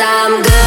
cause I'm good.